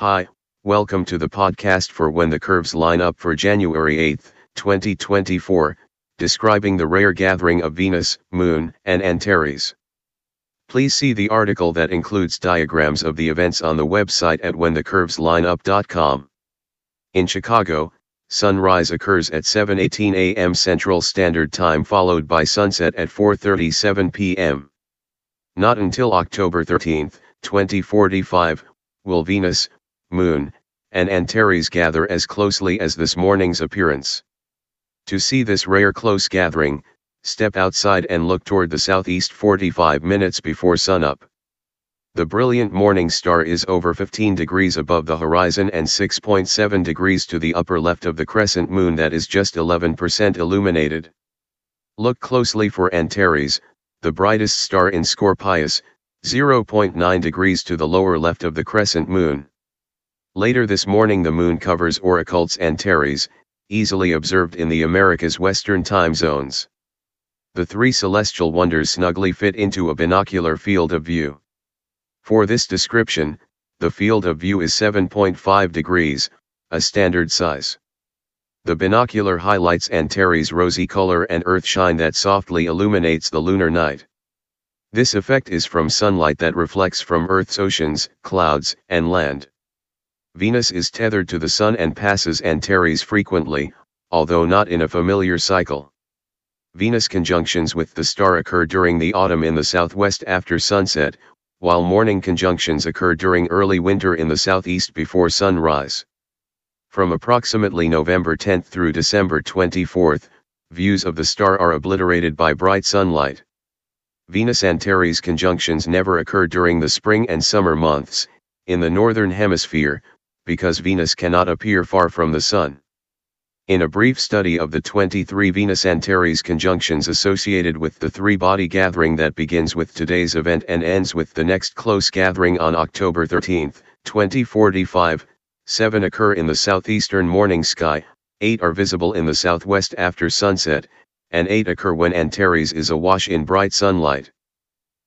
Hi, welcome to the podcast for When the Curves Line Up for January 8, 2024, describing the rare gathering of Venus, Moon, and Antares. Please see the article that includes diagrams of the events on the website at whenthecurveslineup.com. In Chicago, sunrise occurs at 7:18 a.m. Central Standard Time followed by sunset at 4:37 p.m. Not until October 13, 2045, will Venus, Moon, and Antares gather as closely as this morning's appearance. To see this rare close gathering, step outside and look toward the southeast 45 minutes before sunup. The brilliant morning star is over 15 degrees above the horizon and 6.7 degrees to the upper left of the crescent moon that is just 11% illuminated. Look closely for Antares, the brightest star in Scorpius, 0.9 degrees to the lower left of the crescent moon. Later this morning the moon covers or occults Antares, easily observed in the Americas western time zones. The three celestial wonders snugly fit into a binocular field of view. For this description, the field of view is 7.5 degrees, a standard size. The binocular highlights Antares' rosy color and earthshine that softly illuminates the lunar night. This effect is from sunlight that reflects from Earth's oceans, clouds, and land. Venus is tethered to the Sun and passes Antares frequently, although not in a familiar cycle. Venus conjunctions with the star occur during the autumn in the southwest after sunset, while morning conjunctions occur during early winter in the southeast before sunrise. From approximately November 10 through December 24, views of the star are obliterated by bright sunlight. Venus-Antares conjunctions never occur during the spring and summer months, in the northern hemisphere, because Venus cannot appear far from the Sun. In a brief study of the 23 Venus-Antares conjunctions associated with the three-body gathering that begins with today's event and ends with the next close gathering on October 13, 2045, seven occur in the southeastern morning sky, eight are visible in the southwest after sunset, and eight occur when Antares is awash in bright sunlight.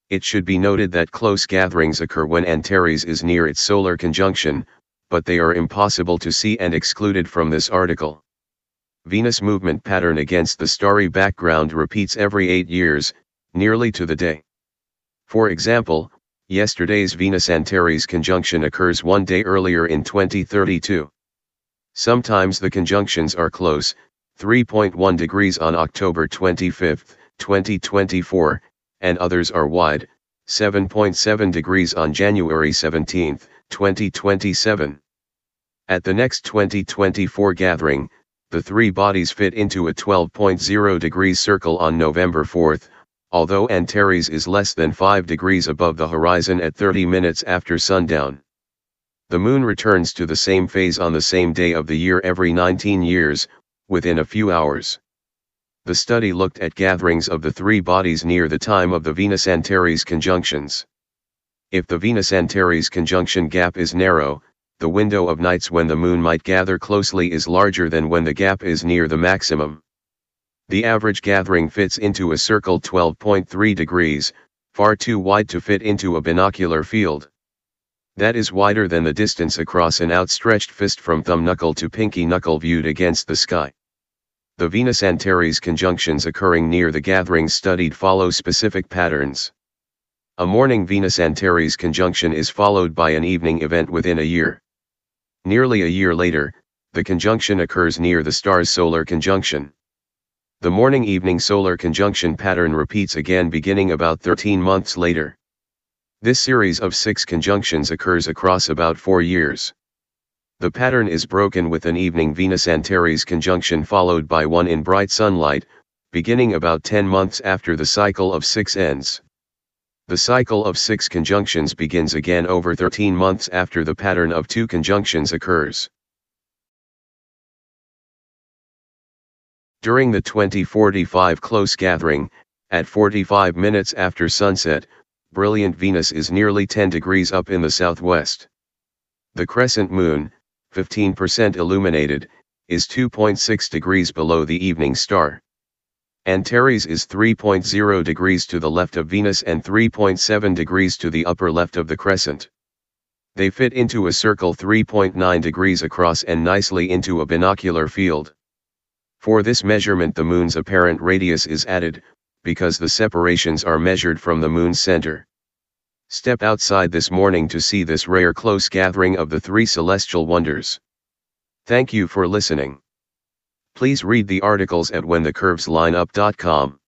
It should be noted that close gatherings occur when Antares is near its solar conjunction, but they are impossible to see and excluded from this article. Venus movement pattern against the starry background repeats every eight years, nearly to the day. For example, yesterday's Venus-Antares conjunction occurs one day earlier in 2032. Sometimes the conjunctions are close, 3.1 degrees on October 25, 2024, and others are wide, 7.7 degrees on January 17, 2027. At the next 2024 gathering, the three bodies fit into a 12.0 degrees circle on November 4, although Antares is less than 5 degrees above the horizon at 30 minutes after sundown. The moon returns to the same phase on the same day of the year every 19 years, within a few hours. The study looked at gatherings of the three bodies near the time of the Venus-Antares conjunctions. If the Venus-Antares conjunction gap is narrow, the window of nights when the moon might gather closely is larger than when the gap is near the maximum. The average gathering fits into a circle 12.3 degrees, far too wide to fit into a binocular field. That is wider than the distance across an outstretched fist from thumb knuckle to pinky knuckle viewed against the sky. The Venus-Antares conjunctions occurring near the gatherings studied follow specific patterns. A morning Venus-Antares conjunction is followed by an evening event within a year. Nearly a year later, the conjunction occurs near the star's solar conjunction. The morning-evening solar conjunction pattern repeats again beginning about 13 months later. This series of six conjunctions occurs across about four years. The pattern is broken with an evening Venus-Antares conjunction followed by one in bright sunlight, beginning about 10 months after the cycle of six ends. The cycle of six conjunctions begins again over 13 months after the pattern of two conjunctions occurs. During the 2045 close gathering, at 45 minutes after sunset, brilliant Venus is nearly 10 degrees up in the southwest. The crescent moon, 15% illuminated, is 2.6 degrees below the evening star. Antares is 3.0 degrees to the left of Venus and 3.7 degrees to the upper left of the crescent. They fit into a circle 3.9 degrees across and nicely into a binocular field. For this measurement the moon's apparent radius is added, because the separations are measured from the moon's center. Step outside this morning to see this rare close gathering of the three celestial wonders. Thank you for listening. Please read the articles at whenthecurveslineup.com.